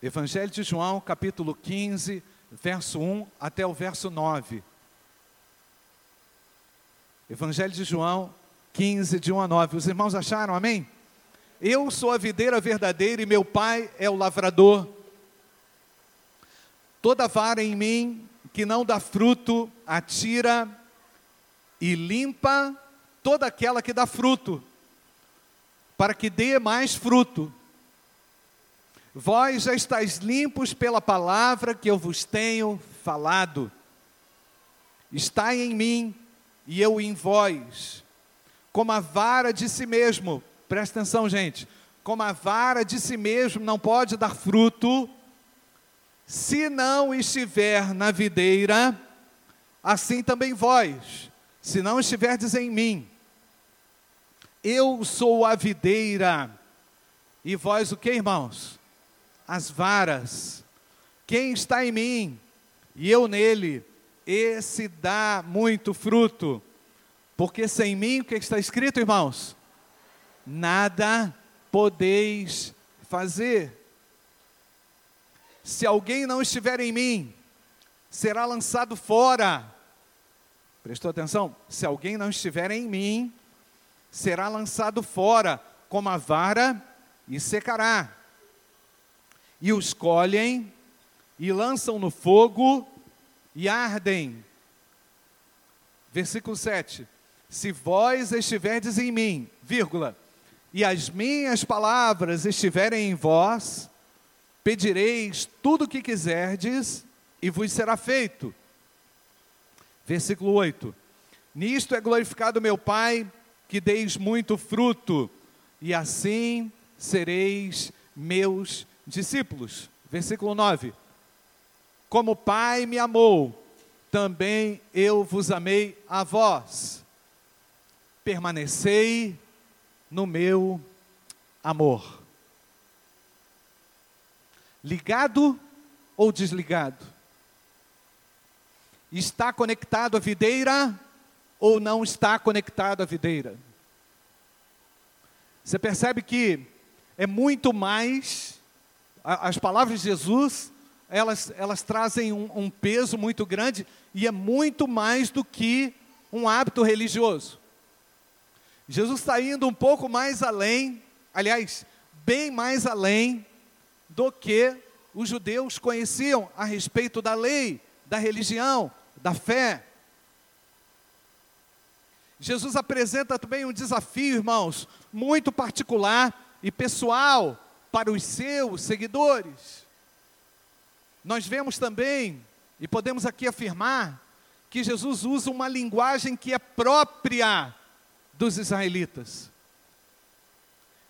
Evangelho de João, capítulo 15, verso 1 até o verso 9. Evangelho de João 15, de 1 a 9. Os irmãos acharam, amém? Eu sou a videira verdadeira e meu pai é o lavrador. Toda vara em mim que não dá fruto, atira e limpa toda aquela que dá fruto, para que dê mais fruto. Vós já estáis limpos pela palavra que eu vos tenho falado. Estai em mim e eu em vós, como a vara de si mesmo. Presta atenção, gente. Como a vara de si mesmo não pode dar fruto, se não estiver na videira, assim também vós, se não estiverdes em mim. Eu sou a videira, e vós o que, irmãos? As varas. Quem está em mim e eu nele, esse dá muito fruto. Porque sem mim, o que está escrito, irmãos? Nada podeis fazer. Se alguém não estiver em mim, será lançado fora. Prestou atenção? Se alguém não estiver em mim, será lançado fora como a vara e secará e os colhem, e lançam no fogo, e ardem. Versículo 7. Se vós estiverdes em mim, vírgula, e as minhas palavras estiverem em vós, pedireis tudo o que quiserdes, e vos será feito. Versículo 8. Nisto é glorificado meu Pai, que deis muito fruto, e assim sereis meus discípulos. Versículo 9: Como o Pai me amou, também eu vos amei a vós. Permanecei no meu amor. Ligado ou desligado? Está conectado à videira ou não está conectado à videira? Você percebe que é muito mais as palavras de Jesus, elas, elas trazem um, um peso muito grande e é muito mais do que um hábito religioso. Jesus está indo um pouco mais além, aliás, bem mais além do que os judeus conheciam a respeito da lei, da religião, da fé. Jesus apresenta também um desafio, irmãos, muito particular e pessoal para os seus seguidores. Nós vemos também, e podemos aqui afirmar, que Jesus usa uma linguagem que é própria dos israelitas.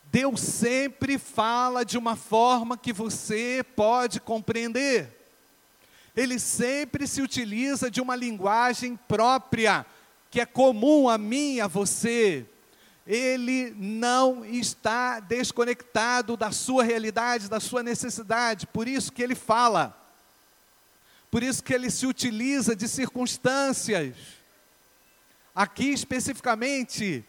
Deus sempre fala de uma forma que você pode compreender. Ele sempre se utiliza de uma linguagem própria, que é comum a mim e a você ele não está desconectado da sua realidade, da sua necessidade, por isso que ele fala, por isso que ele se utiliza de circunstâncias. Aqui especificamente,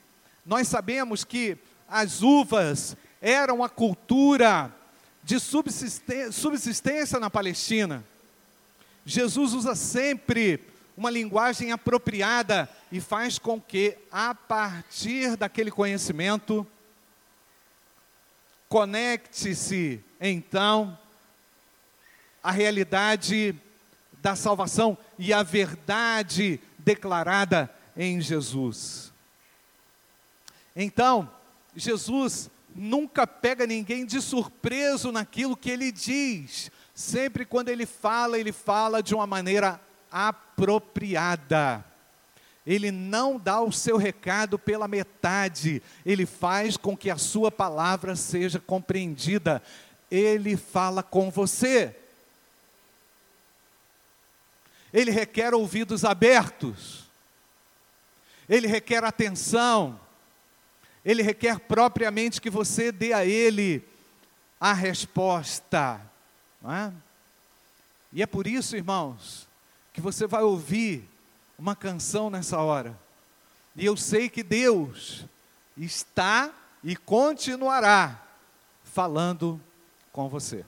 nós sabemos que as uvas eram a cultura de subsistência na Palestina. Jesus usa sempre uma linguagem apropriada e faz com que, a partir daquele conhecimento, conecte-se então a realidade da salvação e a verdade declarada em Jesus. Então, Jesus nunca pega ninguém de surpreso naquilo que ele diz. Sempre quando ele fala, ele fala de uma maneira apropriada. Ele não dá o seu recado pela metade, ele faz com que a sua palavra seja compreendida. Ele fala com você. Ele requer ouvidos abertos. Ele requer atenção. Ele requer propriamente que você dê a ele a resposta. É? E é por isso, irmãos, que você vai ouvir uma canção nessa hora. E eu sei que Deus está e continuará falando com você.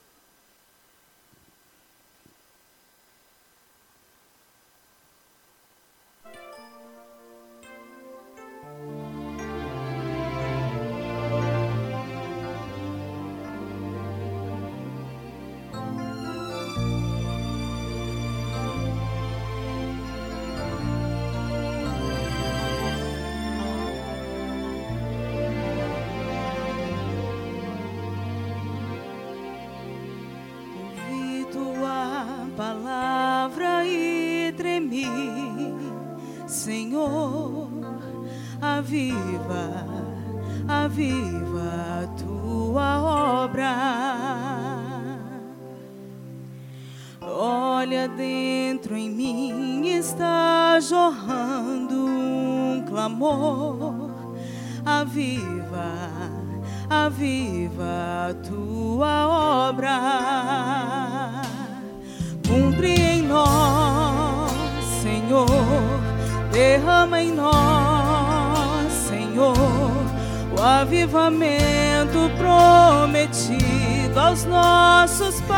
O avivamento prometido aos nossos pais.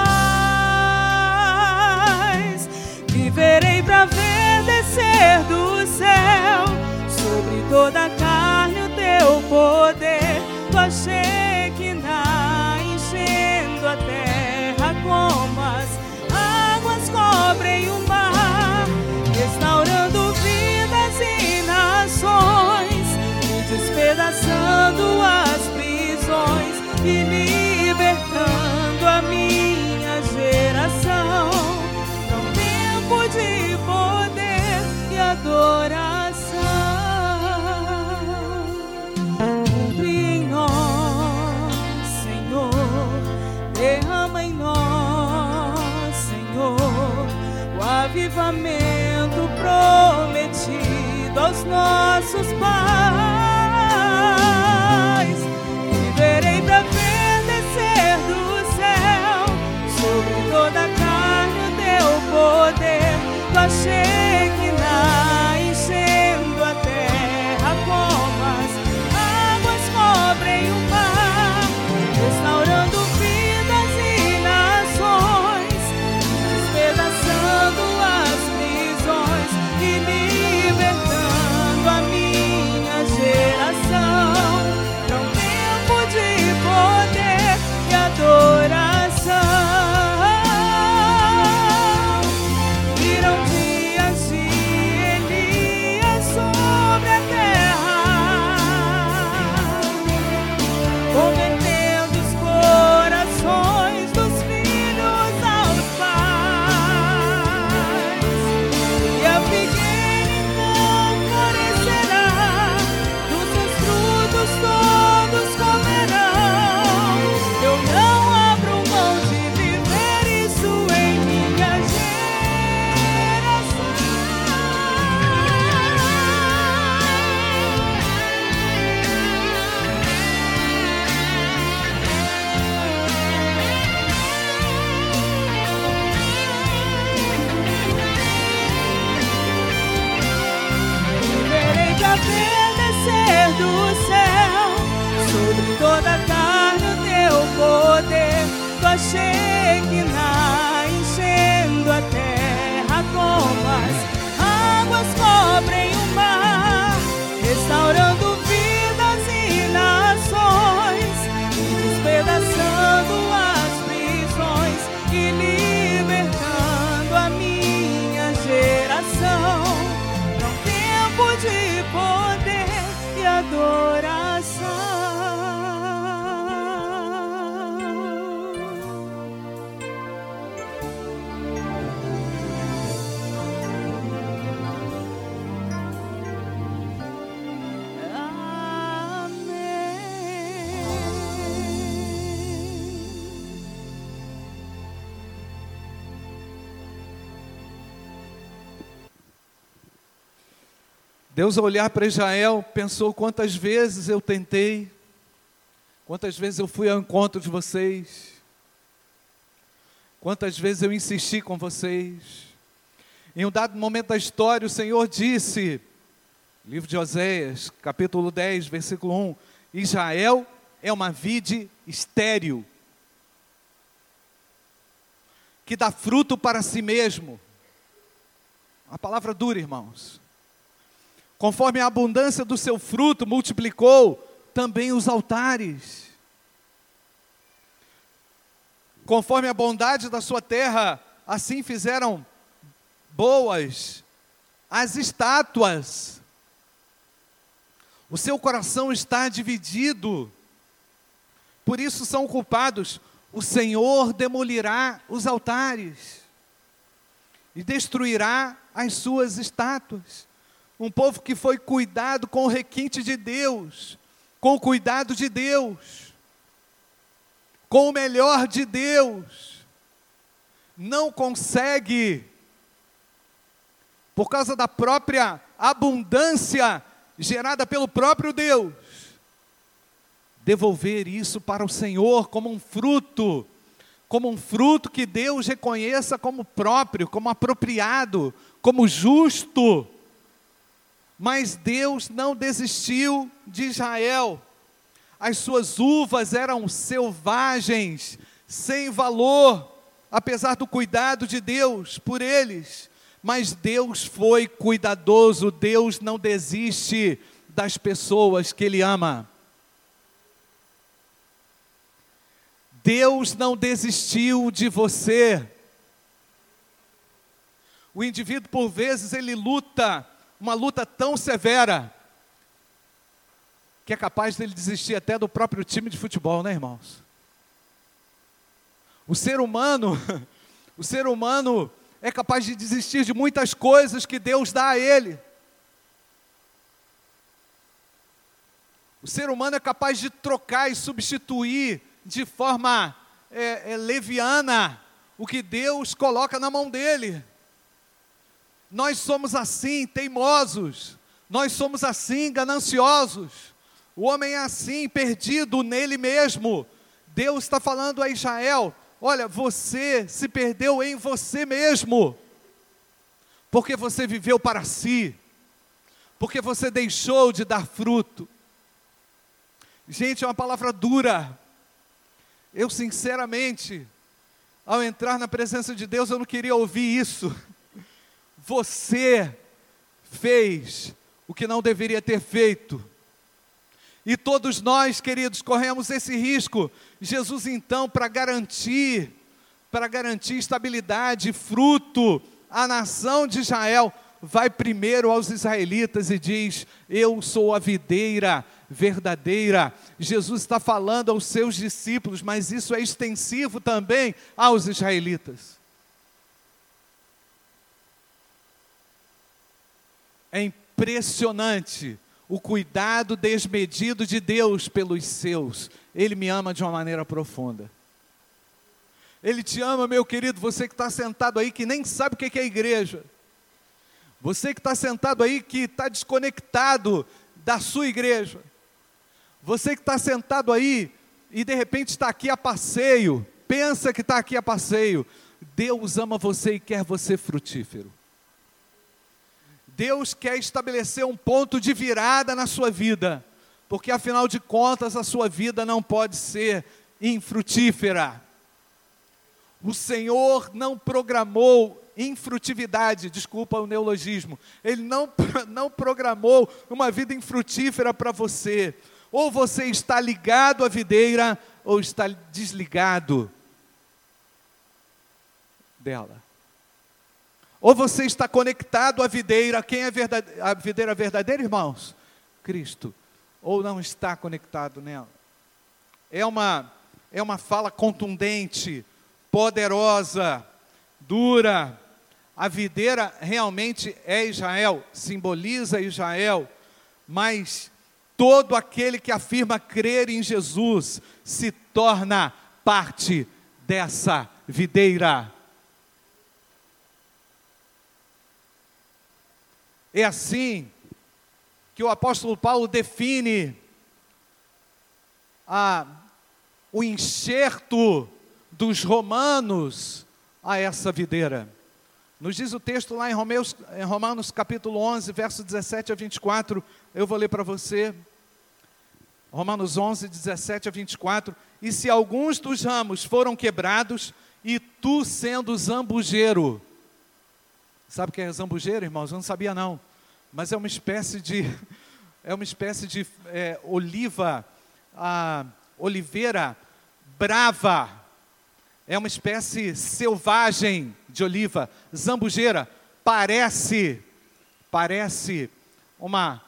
Viverei para ver descer do céu sobre toda a carne o teu poder, tua Shekinah despedaçando as prisões e libertando a minha geração. Num tempo de poder e adoração. Cumpre em nós, Senhor, derrama em nós, Senhor, o avivamento prometido aos nossos pais. Poder, Deus, ao olhar para Israel, pensou quantas vezes eu tentei, quantas vezes eu fui ao encontro de vocês, quantas vezes eu insisti com vocês. Em um dado momento da história, o Senhor disse, livro de Oséias, capítulo 10, versículo 1: Israel é uma vide estéril, que dá fruto para si mesmo. A palavra dura, irmãos. Conforme a abundância do seu fruto multiplicou também os altares. Conforme a bondade da sua terra, assim fizeram boas as estátuas. O seu coração está dividido. Por isso são culpados. O Senhor demolirá os altares e destruirá as suas estátuas. Um povo que foi cuidado com o requinte de Deus, com o cuidado de Deus, com o melhor de Deus, não consegue, por causa da própria abundância gerada pelo próprio Deus, devolver isso para o Senhor como um fruto, como um fruto que Deus reconheça como próprio, como apropriado, como justo. Mas Deus não desistiu de Israel. As suas uvas eram selvagens, sem valor, apesar do cuidado de Deus por eles. Mas Deus foi cuidadoso, Deus não desiste das pessoas que Ele ama. Deus não desistiu de você. O indivíduo, por vezes, ele luta uma luta tão severa que é capaz dele desistir até do próprio time de futebol, né, irmãos? O ser humano, o ser humano é capaz de desistir de muitas coisas que Deus dá a ele. O ser humano é capaz de trocar e substituir de forma é, é, leviana o que Deus coloca na mão dele. Nós somos assim, teimosos. Nós somos assim, gananciosos. O homem é assim, perdido nele mesmo. Deus está falando a Israel: olha, você se perdeu em você mesmo, porque você viveu para si, porque você deixou de dar fruto. Gente, é uma palavra dura. Eu, sinceramente, ao entrar na presença de Deus, eu não queria ouvir isso. Você fez o que não deveria ter feito. E todos nós, queridos, corremos esse risco. Jesus, então, para garantir, para garantir estabilidade, fruto, a nação de Israel vai primeiro aos israelitas e diz: Eu sou a videira verdadeira. Jesus está falando aos seus discípulos, mas isso é extensivo também aos israelitas. É impressionante o cuidado desmedido de Deus pelos seus. Ele me ama de uma maneira profunda. Ele te ama, meu querido, você que está sentado aí, que nem sabe o que é igreja. Você que está sentado aí, que está desconectado da sua igreja. Você que está sentado aí e de repente está aqui a passeio, pensa que está aqui a passeio. Deus ama você e quer você frutífero. Deus quer estabelecer um ponto de virada na sua vida, porque afinal de contas a sua vida não pode ser infrutífera. O Senhor não programou infrutividade, desculpa o neologismo, Ele não, não programou uma vida infrutífera para você. Ou você está ligado à videira, ou está desligado dela. Ou você está conectado à videira, quem é a videira verdadeira, irmãos? Cristo. Ou não está conectado nela. É uma, é uma fala contundente, poderosa, dura. A videira realmente é Israel, simboliza Israel, mas todo aquele que afirma crer em Jesus se torna parte dessa videira. É assim que o apóstolo Paulo define a, o enxerto dos romanos a essa videira. Nos diz o texto lá em, Romeus, em Romanos capítulo 11, verso 17 a 24, eu vou ler para você. Romanos 11, 17 a 24. E se alguns dos ramos foram quebrados, e tu sendo zambujeiro, Sabe o que é zambujeiro, irmãos? Eu não sabia não. Mas é uma espécie de é uma espécie de é, oliva, a oliveira brava. É uma espécie selvagem de oliva, zambujeira. Parece, parece uma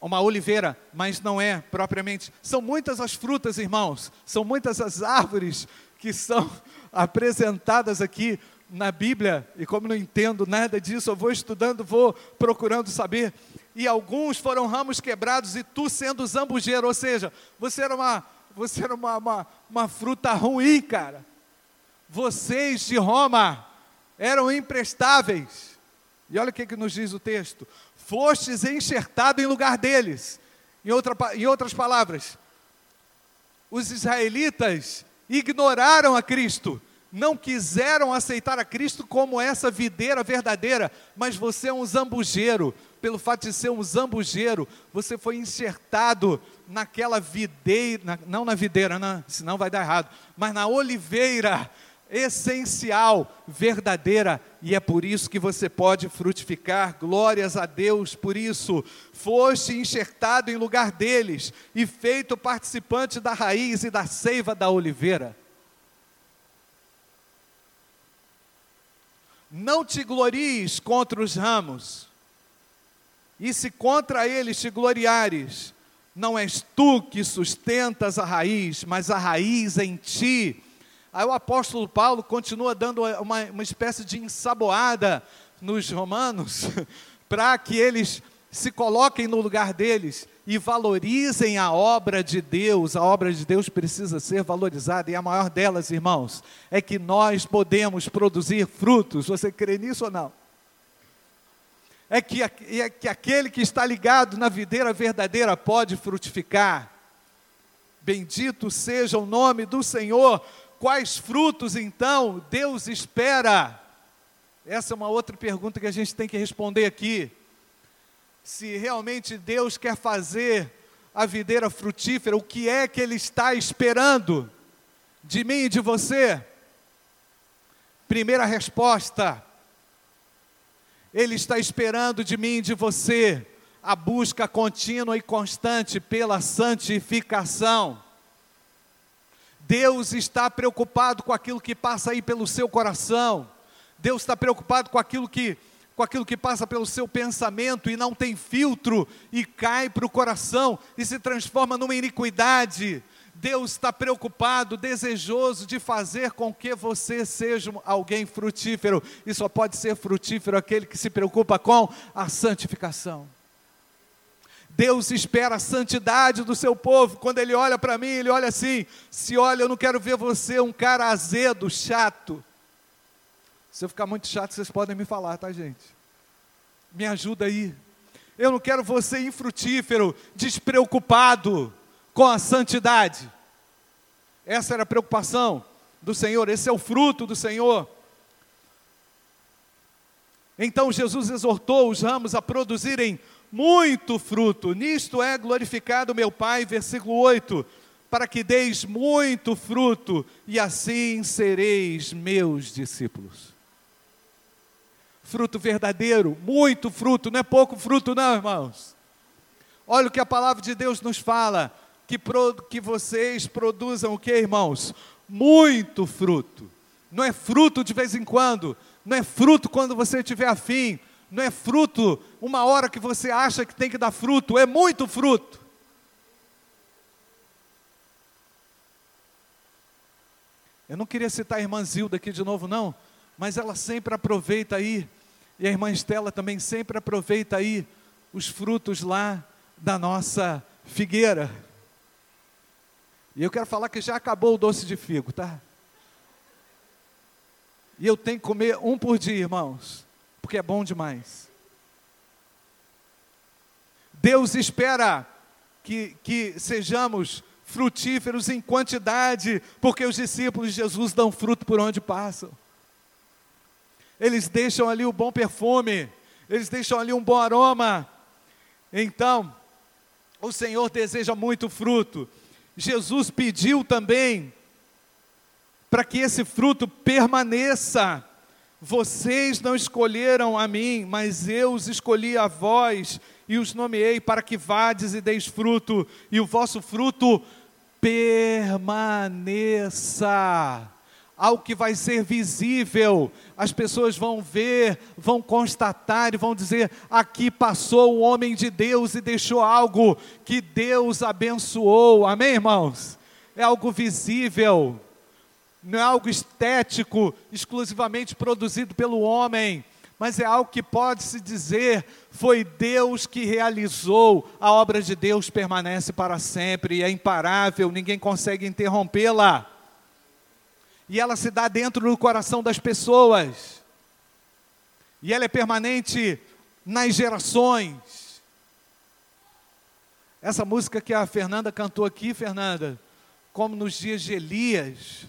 uma oliveira, mas não é propriamente. São muitas as frutas, irmãos. São muitas as árvores que são apresentadas aqui na Bíblia, e como não entendo nada disso, eu vou estudando, vou procurando saber. e alguns foram ramos quebrados, e tu sendo zambujeiro, ou seja, você era uma, você era uma, uma, uma fruta ruim, cara. Vocês de Roma eram imprestáveis. E olha o que, que nos diz o texto: fostes enxertado em lugar deles. Em, outra, em outras palavras, os israelitas ignoraram a Cristo, não quiseram aceitar a Cristo como essa videira verdadeira, mas você é um zambujeiro. Pelo fato de ser um zambujeiro, você foi enxertado naquela videira, não na videira, não, senão vai dar errado, mas na oliveira essencial, verdadeira, e é por isso que você pode frutificar. Glórias a Deus por isso. Foste enxertado em lugar deles e feito participante da raiz e da seiva da oliveira. Não te glories contra os ramos, e se contra eles te gloriares, não és tu que sustentas a raiz, mas a raiz em ti. Aí o apóstolo Paulo continua dando uma, uma espécie de ensaboada nos romanos, para que eles se coloquem no lugar deles e valorizem a obra de Deus. A obra de Deus precisa ser valorizada, e a maior delas, irmãos, é que nós podemos produzir frutos. Você crê nisso ou não? É que, é que aquele que está ligado na videira verdadeira pode frutificar. Bendito seja o nome do Senhor, Quais frutos então Deus espera? Essa é uma outra pergunta que a gente tem que responder aqui. Se realmente Deus quer fazer a videira frutífera, o que é que Ele está esperando de mim e de você? Primeira resposta: Ele está esperando de mim e de você a busca contínua e constante pela santificação. Deus está preocupado com aquilo que passa aí pelo seu coração. Deus está preocupado com aquilo que com aquilo que passa pelo seu pensamento e não tem filtro e cai para o coração e se transforma numa iniquidade. Deus está preocupado, desejoso de fazer com que você seja alguém frutífero, e só pode ser frutífero aquele que se preocupa com a santificação. Deus espera a santidade do seu povo. Quando Ele olha para mim, Ele olha assim: se olha, eu não quero ver você um cara azedo, chato. Se eu ficar muito chato, vocês podem me falar, tá, gente? Me ajuda aí. Eu não quero você infrutífero, despreocupado com a santidade. Essa era a preocupação do Senhor, esse é o fruto do Senhor. Então Jesus exortou os ramos a produzirem muito fruto. Nisto é glorificado meu Pai, versículo 8, para que deis muito fruto e assim sereis meus discípulos. Fruto verdadeiro, muito fruto, não é pouco fruto, não, irmãos. Olha o que a palavra de Deus nos fala: que, pro, que vocês produzam o que, irmãos? Muito fruto. Não é fruto de vez em quando, não é fruto quando você tiver afim, não é fruto uma hora que você acha que tem que dar fruto, é muito fruto. Eu não queria citar a irmã Zilda aqui de novo, não, mas ela sempre aproveita aí, e a irmã Estela também sempre aproveita aí os frutos lá da nossa figueira. E eu quero falar que já acabou o doce de figo, tá? E eu tenho que comer um por dia, irmãos porque é bom demais. Deus espera que, que sejamos frutíferos em quantidade, porque os discípulos de Jesus dão fruto por onde passam. Eles deixam ali o bom perfume, eles deixam ali um bom aroma. Então, o Senhor deseja muito fruto. Jesus pediu também para que esse fruto permaneça. Vocês não escolheram a mim, mas eu os escolhi a vós e os nomeei para que vades e deis fruto, e o vosso fruto permaneça. Algo que vai ser visível, as pessoas vão ver, vão constatar e vão dizer: aqui passou o homem de Deus e deixou algo que Deus abençoou. Amém, irmãos? É algo visível não é algo estético, exclusivamente produzido pelo homem, mas é algo que pode-se dizer foi Deus que realizou, a obra de Deus permanece para sempre, é imparável, ninguém consegue interrompê-la. E ela se dá dentro do coração das pessoas, e ela é permanente nas gerações. Essa música que a Fernanda cantou aqui, Fernanda, como nos dias de Elias,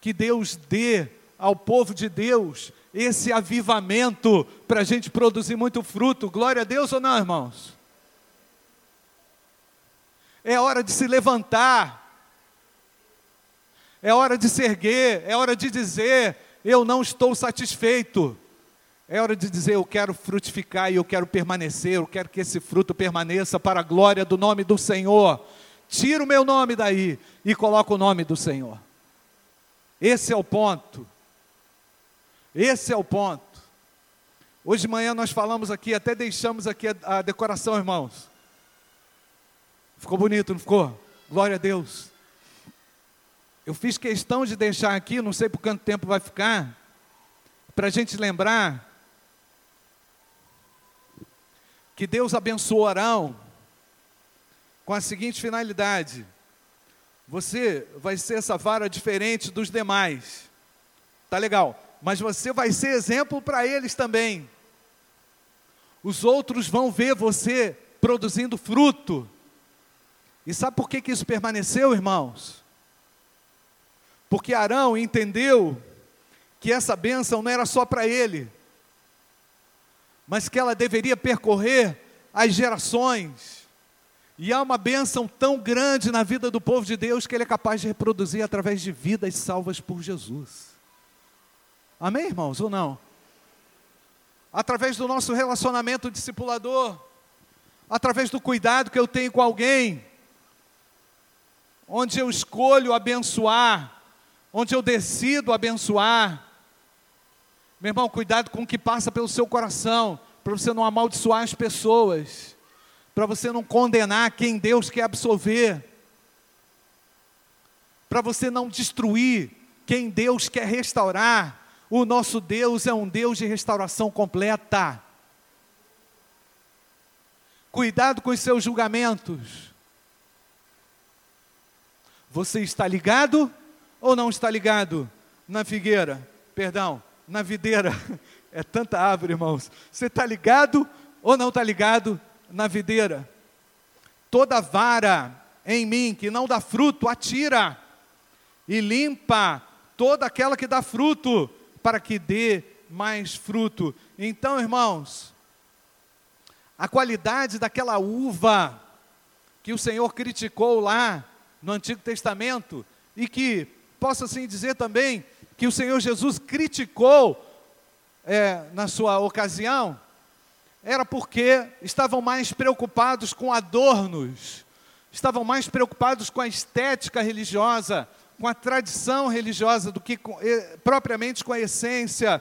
que Deus dê ao povo de Deus esse avivamento para a gente produzir muito fruto. Glória a Deus ou não, irmãos? É hora de se levantar, é hora de se erguer, é hora de dizer: eu não estou satisfeito. É hora de dizer: eu quero frutificar e eu quero permanecer, eu quero que esse fruto permaneça para a glória do nome do Senhor. Tira o meu nome daí e coloca o nome do Senhor. Esse é o ponto. Esse é o ponto. Hoje de manhã nós falamos aqui, até deixamos aqui a, a decoração, irmãos. Ficou bonito, não ficou? Glória a Deus. Eu fiz questão de deixar aqui, não sei por quanto tempo vai ficar, para a gente lembrar que Deus abençoou Arão com a seguinte finalidade: você vai ser essa vara diferente dos demais. Tá legal mas você vai ser exemplo para eles também. Os outros vão ver você produzindo fruto. E sabe por que, que isso permaneceu, irmãos? Porque Arão entendeu que essa bênção não era só para ele, mas que ela deveria percorrer as gerações. E há uma bênção tão grande na vida do povo de Deus que ele é capaz de reproduzir através de vidas salvas por Jesus. Amém, irmãos, ou não? Através do nosso relacionamento discipulador, através do cuidado que eu tenho com alguém, onde eu escolho abençoar, onde eu decido abençoar. Meu irmão, cuidado com o que passa pelo seu coração, para você não amaldiçoar as pessoas, para você não condenar quem Deus quer absolver, para você não destruir quem Deus quer restaurar. O nosso Deus é um Deus de restauração completa. Cuidado com os seus julgamentos. Você está ligado ou não está ligado na figueira? Perdão, na videira. É tanta árvore, irmãos. Você está ligado ou não está ligado na videira? Toda vara em mim que não dá fruto, atira e limpa toda aquela que dá fruto para que dê mais fruto. Então, irmãos, a qualidade daquela uva que o Senhor criticou lá no Antigo Testamento e que, posso assim dizer também, que o Senhor Jesus criticou é, na sua ocasião, era porque estavam mais preocupados com adornos, estavam mais preocupados com a estética religiosa, com a tradição religiosa do que com, propriamente com a essência.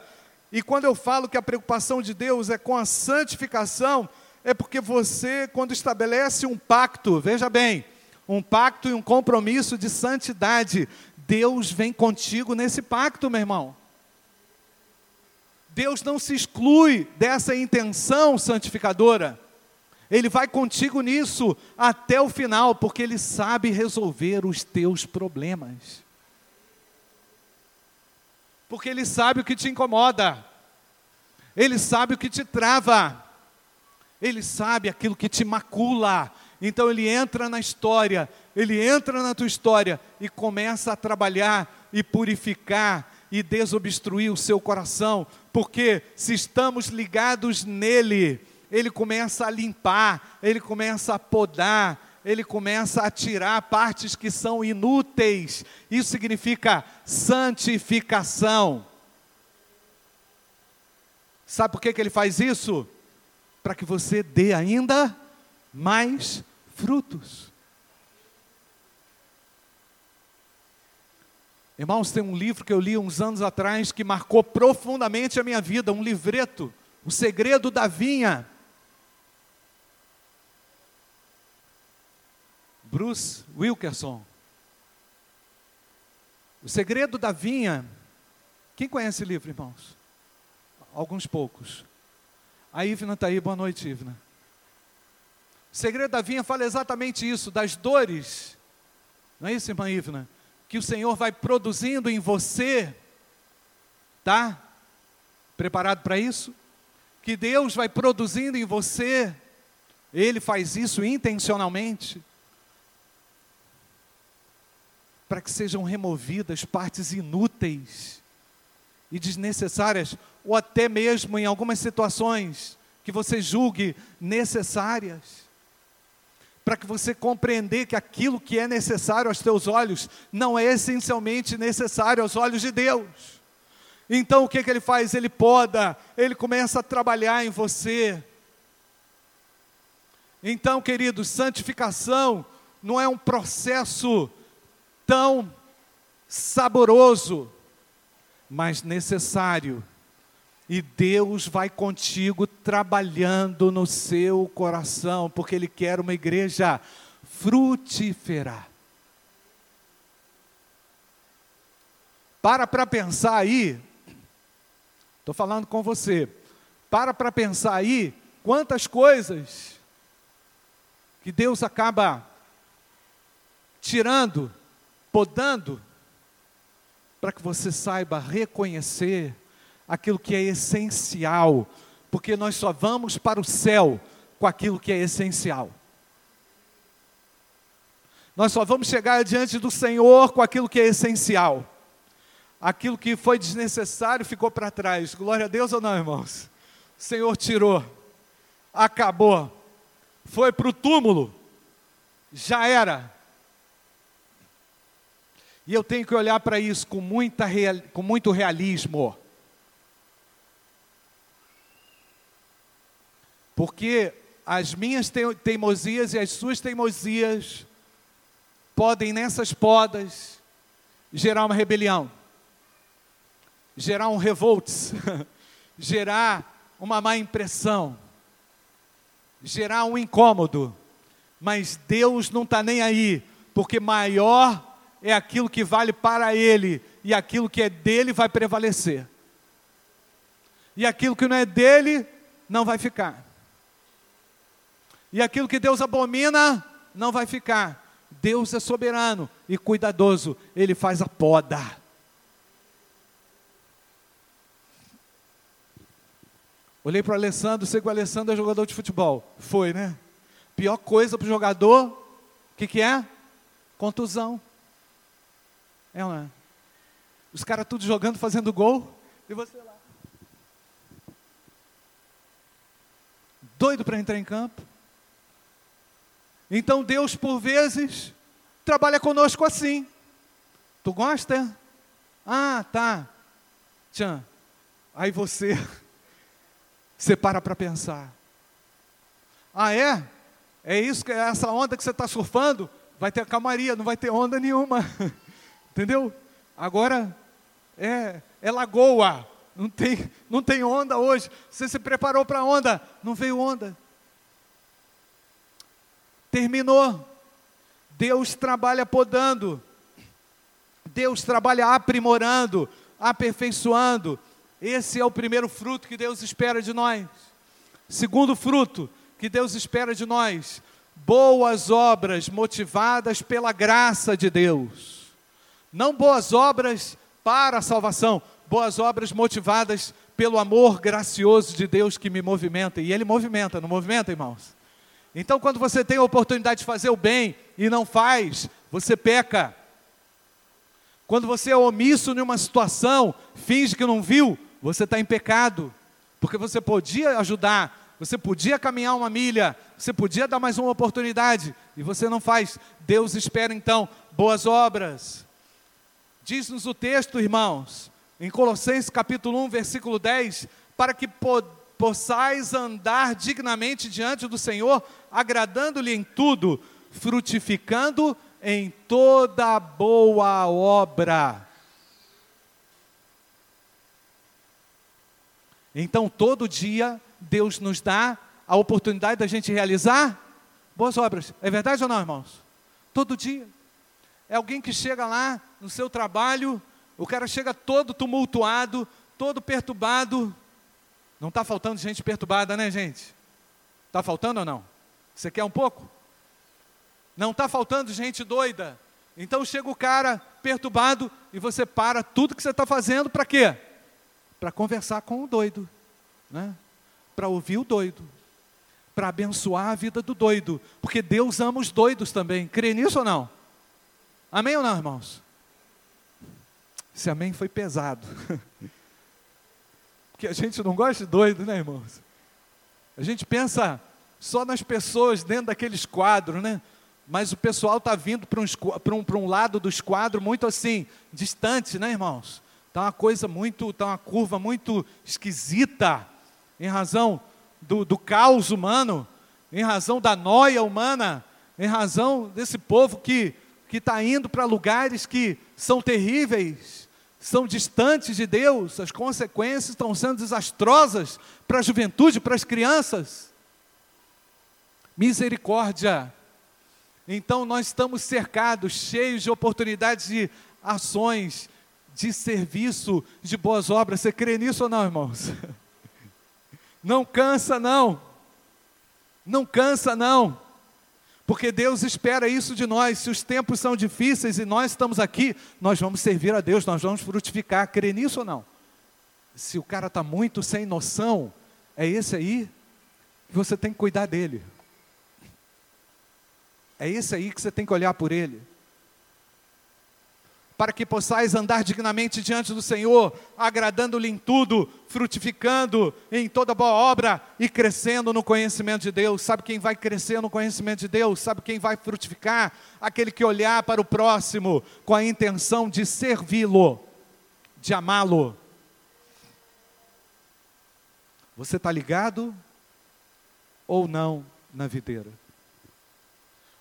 E quando eu falo que a preocupação de Deus é com a santificação, é porque você, quando estabelece um pacto, veja bem, um pacto e um compromisso de santidade, Deus vem contigo nesse pacto, meu irmão. Deus não se exclui dessa intenção santificadora. Ele vai contigo nisso até o final, porque Ele sabe resolver os teus problemas. Porque Ele sabe o que te incomoda, Ele sabe o que te trava, Ele sabe aquilo que te macula. Então Ele entra na história, Ele entra na tua história e começa a trabalhar e purificar e desobstruir o seu coração, porque se estamos ligados nele, ele começa a limpar, ele começa a podar, ele começa a tirar partes que são inúteis. Isso significa santificação. Sabe por que, que ele faz isso? Para que você dê ainda mais frutos. Irmãos, tem um livro que eu li uns anos atrás que marcou profundamente a minha vida, um livreto, O Segredo da Vinha. Bruce Wilkerson. O Segredo da Vinha. Quem conhece o livro, irmãos? alguns poucos. A Ivna está aí, boa noite, Ivna. O segredo da vinha fala exatamente isso, das dores, não é isso, irmã Ivna? Que o Senhor vai produzindo em você, tá? Preparado para isso? Que Deus vai produzindo em você, Ele faz isso intencionalmente, para que sejam removidas partes inúteis e desnecessárias, ou até mesmo em algumas situações que você julgue necessárias. Para que você compreender que aquilo que é necessário aos teus olhos não é essencialmente necessário aos olhos de Deus. Então o que, que ele faz? Ele poda, ele começa a trabalhar em você. Então, queridos, santificação não é um processo tão saboroso, mas necessário. E Deus vai contigo trabalhando no seu coração, porque Ele quer uma igreja frutífera. Para para pensar aí, estou falando com você, para para pensar aí quantas coisas que Deus acaba tirando, podando, para que você saiba reconhecer aquilo que é essencial, porque nós só vamos para o céu com aquilo que é essencial. Nós só vamos chegar diante do Senhor com aquilo que é essencial. Aquilo que foi desnecessário ficou para trás. Glória a Deus ou não, irmãos? O Senhor tirou, acabou, foi para o túmulo, já era. E eu tenho que olhar para isso com, muita com muito realismo. Porque as minhas teimosias e as suas teimosias podem, nessas podas, gerar uma rebelião, gerar um revolts, gerar uma má impressão, gerar um incômodo. Mas Deus não está nem aí, porque maior é aquilo que vale para ele, e aquilo que é dele vai prevalecer. E aquilo que não é dele não vai ficar. E aquilo que Deus abomina não vai ficar. Deus é soberano e cuidadoso, ele faz a poda. Olhei para o Alessandro, sei que o Alessandro é jogador de futebol. Foi, né? Pior coisa para o jogador, o que, que é? Contusão. É não é? Os caras tudo jogando, fazendo gol, e você lá. Doido para entrar em campo. Então Deus, por vezes, trabalha conosco assim. Tu gosta? Ah, tá. Tchan. Aí você, você para para pensar. Ah, é? É isso que é essa onda que você está surfando? Vai ter calmaria, não vai ter onda nenhuma. Entendeu? Agora é, é lagoa, não tem, não tem onda hoje. Você se preparou para onda, não veio onda. Terminou. Deus trabalha podando. Deus trabalha aprimorando, aperfeiçoando. Esse é o primeiro fruto que Deus espera de nós. Segundo fruto que Deus espera de nós: boas obras motivadas pela graça de Deus. Não boas obras para a salvação, boas obras motivadas pelo amor gracioso de Deus que me movimenta. E Ele movimenta, não movimenta, irmãos? Então, quando você tem a oportunidade de fazer o bem e não faz, você peca. Quando você é omisso em uma situação, finge que não viu, você está em pecado. Porque você podia ajudar, você podia caminhar uma milha, você podia dar mais uma oportunidade, e você não faz. Deus espera então boas obras. Diz-nos o texto, irmãos, em Colossenses capítulo 1, versículo 10, para que po possais andar dignamente diante do Senhor, agradando-lhe em tudo, frutificando em toda boa obra. Então, todo dia, Deus nos dá a oportunidade da gente realizar boas obras. É verdade ou não, irmãos? Todo dia. É alguém que chega lá no seu trabalho, o cara chega todo tumultuado, todo perturbado. Não está faltando gente perturbada, né, gente? Está faltando ou não? Você quer um pouco? Não está faltando gente doida. Então chega o cara perturbado e você para tudo que você está fazendo para quê? Para conversar com o doido, né? para ouvir o doido, para abençoar a vida do doido, porque Deus ama os doidos também. Crê nisso ou não? Amém ou não, irmãos? Esse amém foi pesado. Porque a gente não gosta de doido, né, irmãos? A gente pensa só nas pessoas dentro daqueles quadros, né? Mas o pessoal está vindo para um, um, um lado dos quadros muito assim, distante, né, irmãos? Está uma coisa muito, está uma curva muito esquisita, em razão do, do caos humano, em razão da noia humana, em razão desse povo que está indo para lugares que são terríveis são distantes de Deus, as consequências estão sendo desastrosas para a juventude, para as crianças. Misericórdia. Então nós estamos cercados, cheios de oportunidades de ações, de serviço, de boas obras. Você crê nisso ou não, irmãos? Não cansa, não. Não cansa, não. Porque Deus espera isso de nós. Se os tempos são difíceis e nós estamos aqui, nós vamos servir a Deus, nós vamos frutificar. Crê nisso ou não? Se o cara está muito sem noção, é esse aí que você tem que cuidar dele. É esse aí que você tem que olhar por ele para que possais andar dignamente diante do Senhor, agradando-lhe em tudo, frutificando em toda boa obra e crescendo no conhecimento de Deus. Sabe quem vai crescer no conhecimento de Deus? Sabe quem vai frutificar? Aquele que olhar para o próximo com a intenção de servi-lo, de amá-lo. Você está ligado ou não na videira?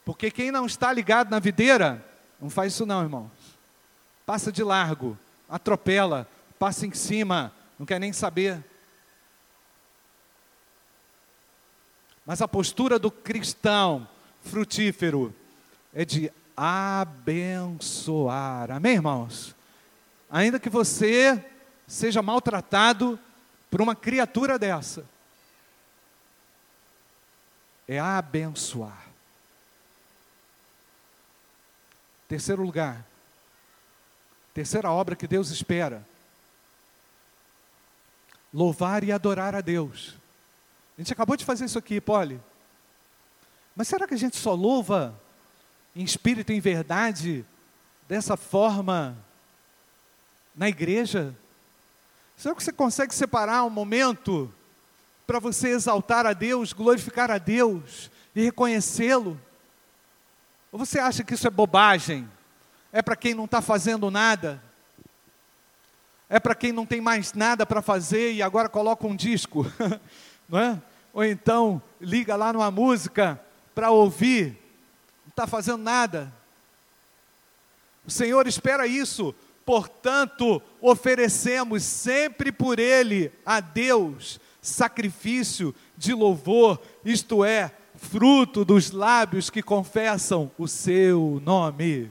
Porque quem não está ligado na videira, não faz isso não, irmãos passa de largo, atropela, passa em cima, não quer nem saber. Mas a postura do cristão frutífero é de abençoar. Amém, irmãos? Ainda que você seja maltratado por uma criatura dessa, é abençoar. Terceiro lugar, Terceira obra que Deus espera: louvar e adorar a Deus. A gente acabou de fazer isso aqui, Poli. Mas será que a gente só louva em espírito e em verdade dessa forma na igreja? Será que você consegue separar um momento para você exaltar a Deus, glorificar a Deus e reconhecê-lo? Ou você acha que isso é bobagem? é para quem não está fazendo nada, é para quem não tem mais nada para fazer e agora coloca um disco, não é? Ou então liga lá numa música para ouvir, não está fazendo nada. O Senhor espera isso, portanto, oferecemos sempre por Ele a Deus sacrifício de louvor, isto é, fruto dos lábios que confessam o Seu nome.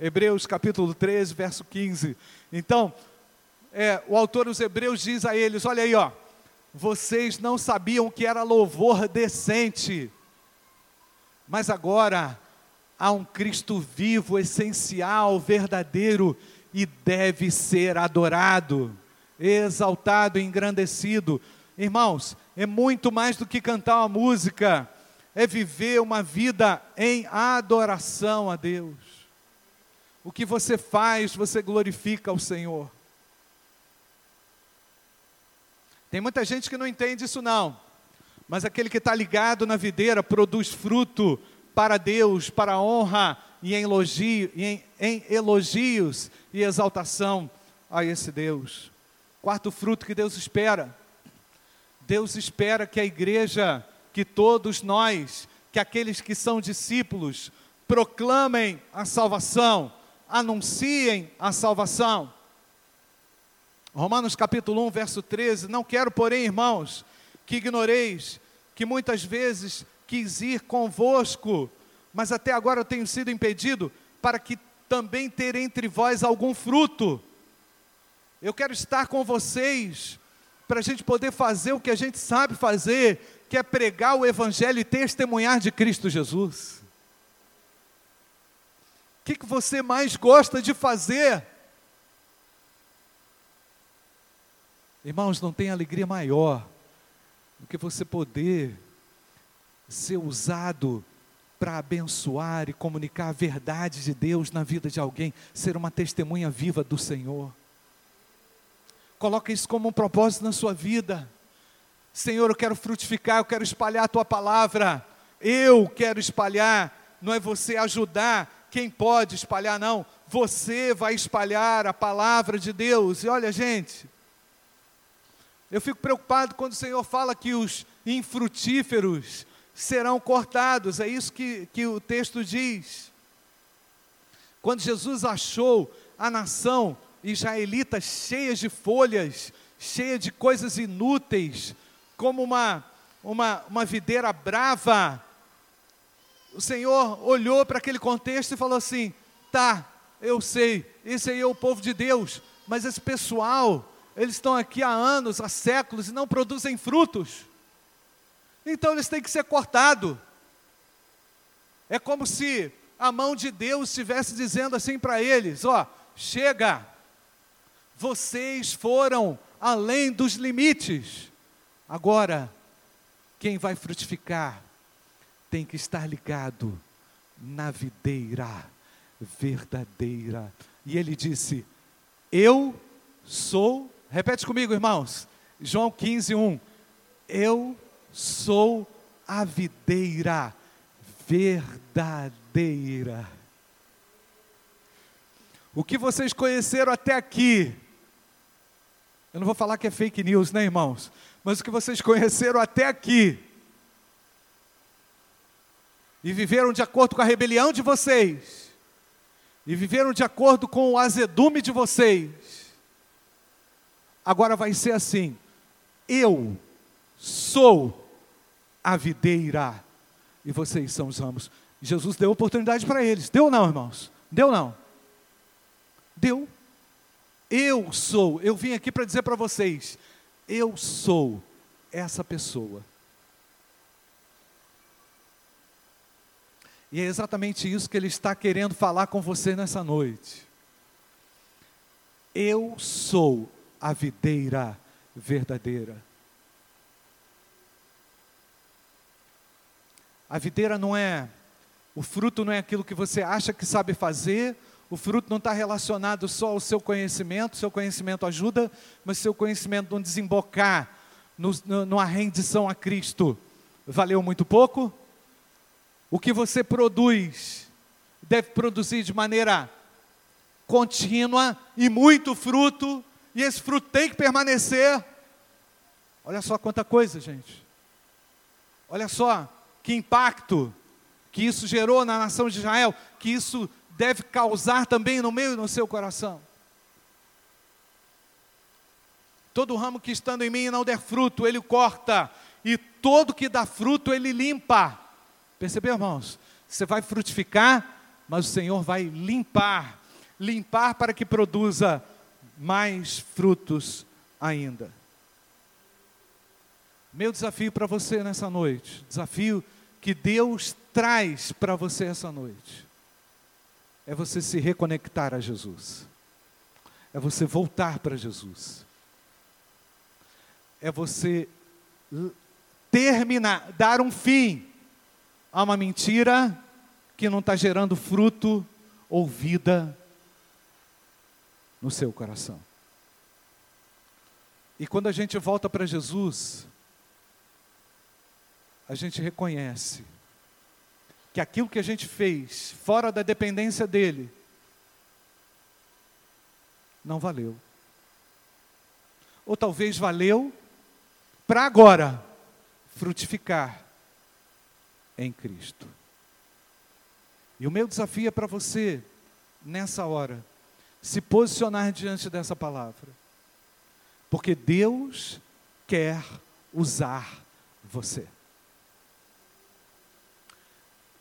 Hebreus capítulo 13, verso 15. Então, é, o autor dos Hebreus diz a eles: olha aí, ó, vocês não sabiam que era louvor decente, mas agora há um Cristo vivo, essencial, verdadeiro e deve ser adorado, exaltado, engrandecido. Irmãos, é muito mais do que cantar uma música, é viver uma vida em adoração a Deus. O que você faz, você glorifica o Senhor. Tem muita gente que não entende isso não. Mas aquele que está ligado na videira produz fruto para Deus, para honra e em, elogio, e em, em elogios e exaltação a esse Deus. Quarto fruto que Deus espera. Deus espera que a igreja, que todos nós, que aqueles que são discípulos, proclamem a salvação, anunciem a salvação. Romanos capítulo 1, verso 13: Não quero, porém, irmãos, que ignoreis que muitas vezes quis ir convosco, mas até agora eu tenho sido impedido, para que também ter entre vós algum fruto. Eu quero estar com vocês para a gente poder fazer o que a gente sabe fazer, que é pregar o Evangelho e testemunhar de Cristo Jesus? O que, que você mais gosta de fazer? Irmãos, não tem alegria maior do que você poder ser usado para abençoar e comunicar a verdade de Deus na vida de alguém, ser uma testemunha viva do Senhor. Coloque isso como um propósito na sua vida. Senhor, eu quero frutificar, eu quero espalhar a tua palavra. Eu quero espalhar, não é você ajudar quem pode espalhar, não. Você vai espalhar a palavra de Deus. E olha, gente, eu fico preocupado quando o Senhor fala que os infrutíferos serão cortados, é isso que, que o texto diz. Quando Jesus achou a nação israelita cheia de folhas, cheia de coisas inúteis, como uma, uma, uma videira brava, o Senhor olhou para aquele contexto e falou assim: tá, eu sei, esse aí é o povo de Deus, mas esse pessoal, eles estão aqui há anos, há séculos e não produzem frutos. Então eles têm que ser cortados. É como se a mão de Deus estivesse dizendo assim para eles: ó, chega, vocês foram além dos limites. Agora, quem vai frutificar tem que estar ligado na videira verdadeira. E ele disse: Eu sou, repete comigo, irmãos, João 15, 1. Eu sou a videira verdadeira. O que vocês conheceram até aqui, eu não vou falar que é fake news, né, irmãos? Mas o que vocês conheceram até aqui, e viveram de acordo com a rebelião de vocês, e viveram de acordo com o azedume de vocês, agora vai ser assim: eu sou a videira, e vocês são os ramos. Jesus deu oportunidade para eles. Deu não, irmãos? Deu não? Deu. Eu sou, eu vim aqui para dizer para vocês, eu sou essa pessoa. E é exatamente isso que ele está querendo falar com você nessa noite. Eu sou a videira verdadeira. A videira não é, o fruto não é aquilo que você acha que sabe fazer, o fruto não está relacionado só ao seu conhecimento, seu conhecimento ajuda, mas seu conhecimento não desembocar no, no, numa rendição a Cristo, valeu muito pouco? O que você produz deve produzir de maneira contínua e muito fruto, e esse fruto tem que permanecer. Olha só quanta coisa, gente. Olha só, que impacto que isso gerou na nação de Israel, que isso deve causar também no meio do seu coração. Todo ramo que estando em mim não der fruto, ele corta, e todo que dá fruto, ele limpa. Percebeu, irmãos? Você vai frutificar, mas o Senhor vai limpar limpar para que produza mais frutos ainda. Meu desafio para você nessa noite, desafio que Deus traz para você essa noite é você se reconectar a Jesus, é você voltar para Jesus, é você terminar, dar um fim a uma mentira que não está gerando fruto ou vida no seu coração. E quando a gente volta para Jesus, a gente reconhece que aquilo que a gente fez fora da dependência dele não valeu. Ou talvez valeu para agora frutificar em Cristo. E o meu desafio é para você, nessa hora, se posicionar diante dessa palavra. Porque Deus quer usar você.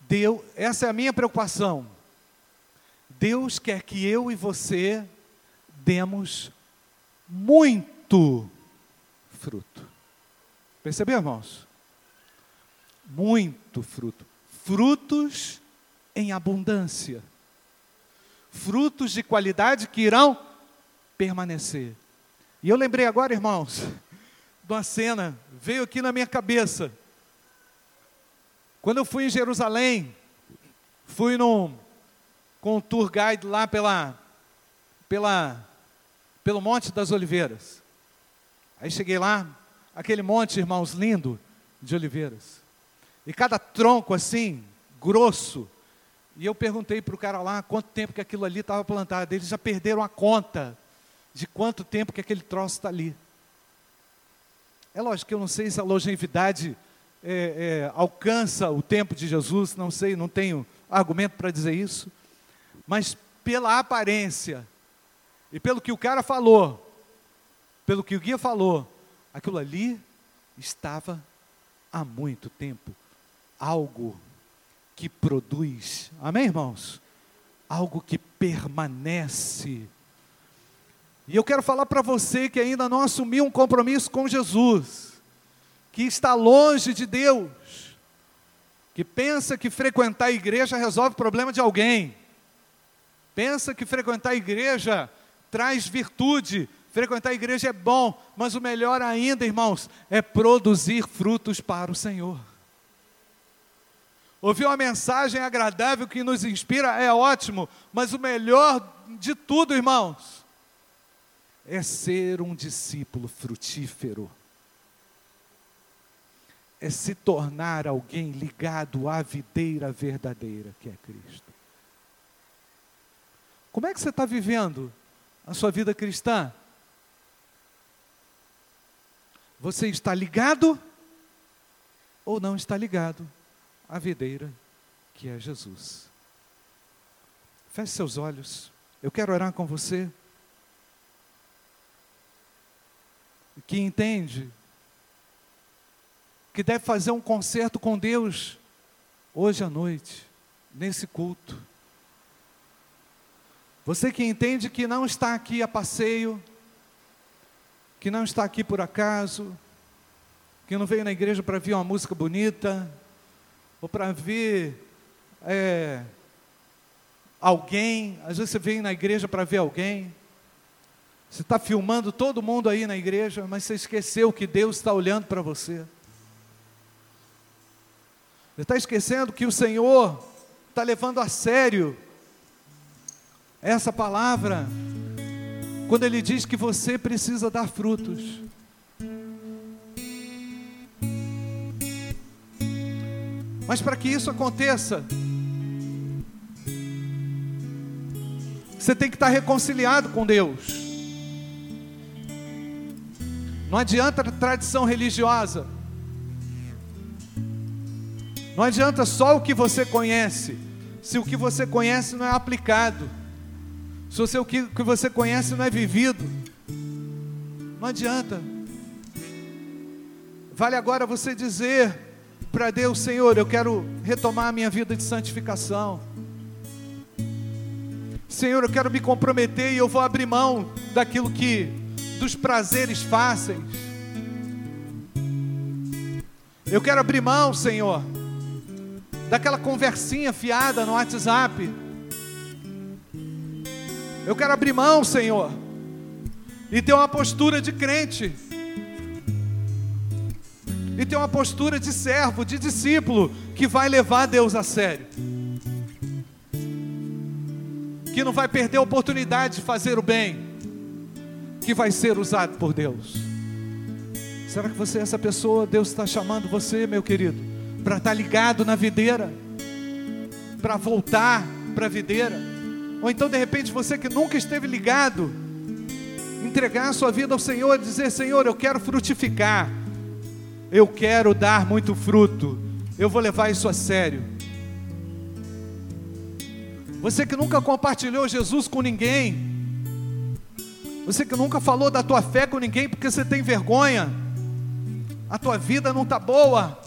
Deus, essa é a minha preocupação. Deus quer que eu e você demos muito Percebeu, irmãos? Muito fruto. Frutos em abundância. Frutos de qualidade que irão permanecer. E eu lembrei agora, irmãos, de uma cena, veio aqui na minha cabeça. Quando eu fui em Jerusalém, fui num, com um tour guide lá pela, pela, pelo Monte das Oliveiras. Aí cheguei lá, aquele monte, irmãos, lindo de oliveiras. E cada tronco assim, grosso. E eu perguntei para o cara lá quanto tempo que aquilo ali estava plantado. Eles já perderam a conta de quanto tempo que aquele troço está ali. É lógico que eu não sei se a longevidade é, é, alcança o tempo de Jesus, não sei, não tenho argumento para dizer isso. Mas pela aparência e pelo que o cara falou, pelo que o guia falou, aquilo ali estava há muito tempo. Algo que produz, amém, irmãos? Algo que permanece. E eu quero falar para você que ainda não assumiu um compromisso com Jesus, que está longe de Deus, que pensa que frequentar a igreja resolve o problema de alguém, pensa que frequentar a igreja traz virtude, frequentar a igreja é bom, mas o melhor ainda, irmãos, é produzir frutos para o Senhor. Ouvir uma mensagem agradável que nos inspira é ótimo, mas o melhor de tudo, irmãos, é ser um discípulo frutífero. É se tornar alguém ligado à videira verdadeira que é Cristo. Como é que você está vivendo a sua vida cristã? Você está ligado ou não está ligado à videira que é Jesus? Feche seus olhos. Eu quero orar com você. Que entende que deve fazer um concerto com Deus hoje à noite, nesse culto. Você que entende que não está aqui a passeio, que não está aqui por acaso, que não veio na igreja para ver uma música bonita, ou para ver é, alguém, às vezes você vem na igreja para ver alguém, você está filmando todo mundo aí na igreja, mas você esqueceu que Deus está olhando para você. Você está esquecendo que o Senhor está levando a sério essa palavra, quando Ele diz que você precisa dar frutos. Mas para que isso aconteça, você tem que estar reconciliado com Deus. Não adianta tradição religiosa. Não adianta só o que você conhece, se o que você conhece não é aplicado. Se o que, que você conhece não é vivido, não adianta. Vale agora você dizer para Deus, Senhor, eu quero retomar a minha vida de santificação. Senhor, eu quero me comprometer e eu vou abrir mão daquilo que, dos prazeres fáceis. Eu quero abrir mão, Senhor, daquela conversinha fiada no WhatsApp eu quero abrir mão, Senhor, e ter uma postura de crente, e ter uma postura de servo, de discípulo, que vai levar Deus a sério, que não vai perder a oportunidade de fazer o bem, que vai ser usado por Deus. Será que você é essa pessoa? Deus está chamando você, meu querido, para estar tá ligado na videira, para voltar para a videira. Ou então, de repente, você que nunca esteve ligado, entregar a sua vida ao Senhor e dizer: Senhor, eu quero frutificar, eu quero dar muito fruto, eu vou levar isso a sério. Você que nunca compartilhou Jesus com ninguém, você que nunca falou da tua fé com ninguém porque você tem vergonha, a tua vida não está boa,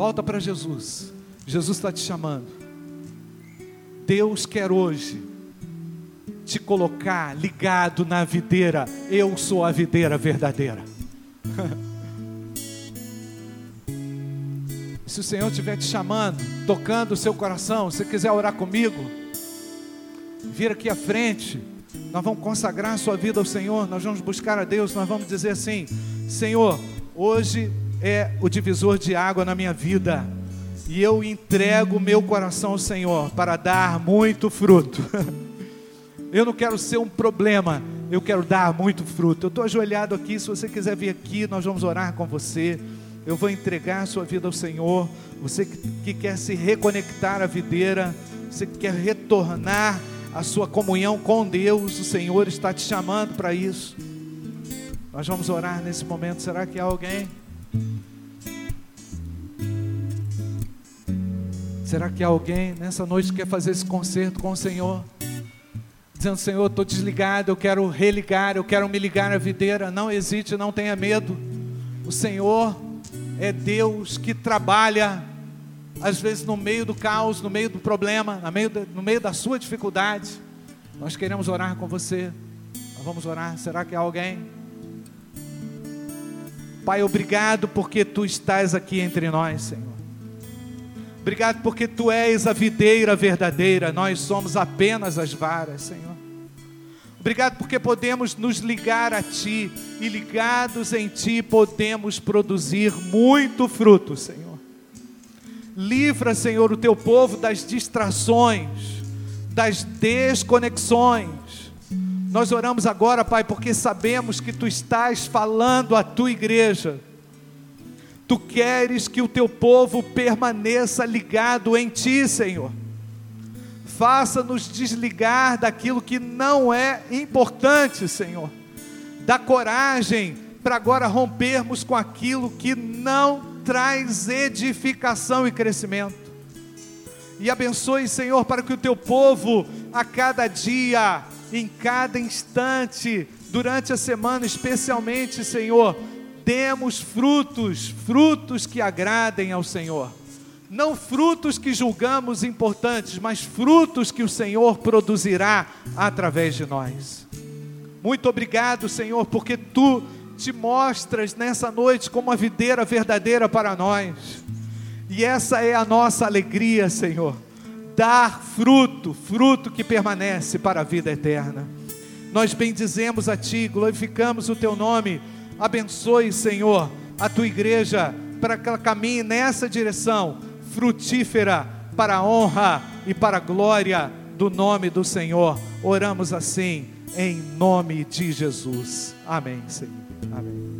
volta para Jesus. Jesus está te chamando. Deus quer hoje te colocar ligado na videira. Eu sou a videira verdadeira. Se o Senhor estiver te chamando, tocando o seu coração, se quiser orar comigo, vir aqui à frente. Nós vamos consagrar a sua vida ao Senhor, nós vamos buscar a Deus, nós vamos dizer assim: Senhor, hoje é o divisor de água na minha vida. E eu entrego meu coração ao Senhor para dar muito fruto. Eu não quero ser um problema, eu quero dar muito fruto. Eu estou ajoelhado aqui, se você quiser vir aqui, nós vamos orar com você. Eu vou entregar a sua vida ao Senhor. Você que quer se reconectar à videira, você que quer retornar a sua comunhão com Deus, o Senhor está te chamando para isso. Nós vamos orar nesse momento. Será que há alguém? Será que alguém nessa noite que quer fazer esse concerto com o Senhor? Dizendo, Senhor, estou desligado, eu quero religar, eu quero me ligar à videira. Não hesite, não tenha medo. O Senhor é Deus que trabalha às vezes no meio do caos, no meio do problema, no meio, da, no meio da sua dificuldade. Nós queremos orar com você. Nós vamos orar. Será que há alguém? Pai, obrigado porque tu estás aqui entre nós, Senhor. Obrigado porque tu és a videira verdadeira, nós somos apenas as varas, Senhor. Obrigado porque podemos nos ligar a Ti e ligados em Ti podemos produzir muito fruto, Senhor. Livra, Senhor, o teu povo das distrações, das desconexões. Nós oramos agora, Pai, porque sabemos que tu estás falando à tua igreja. Tu queres que o teu povo permaneça ligado em ti, Senhor. Faça-nos desligar daquilo que não é importante, Senhor. Dá coragem para agora rompermos com aquilo que não traz edificação e crescimento. E abençoe, Senhor, para que o teu povo, a cada dia, em cada instante, durante a semana, especialmente, Senhor, demos frutos, frutos que agradem ao Senhor. Não frutos que julgamos importantes, mas frutos que o Senhor produzirá através de nós. Muito obrigado, Senhor, porque tu te mostras nessa noite como a videira verdadeira para nós. E essa é a nossa alegria, Senhor. Dar fruto, fruto que permanece para a vida eterna. Nós bendizemos a Ti, glorificamos o Teu nome. Abençoe, Senhor, a Tua igreja para que ela caminhe nessa direção frutífera para a honra e para a glória do nome do Senhor. Oramos assim, em nome de Jesus. Amém, Senhor. Amém.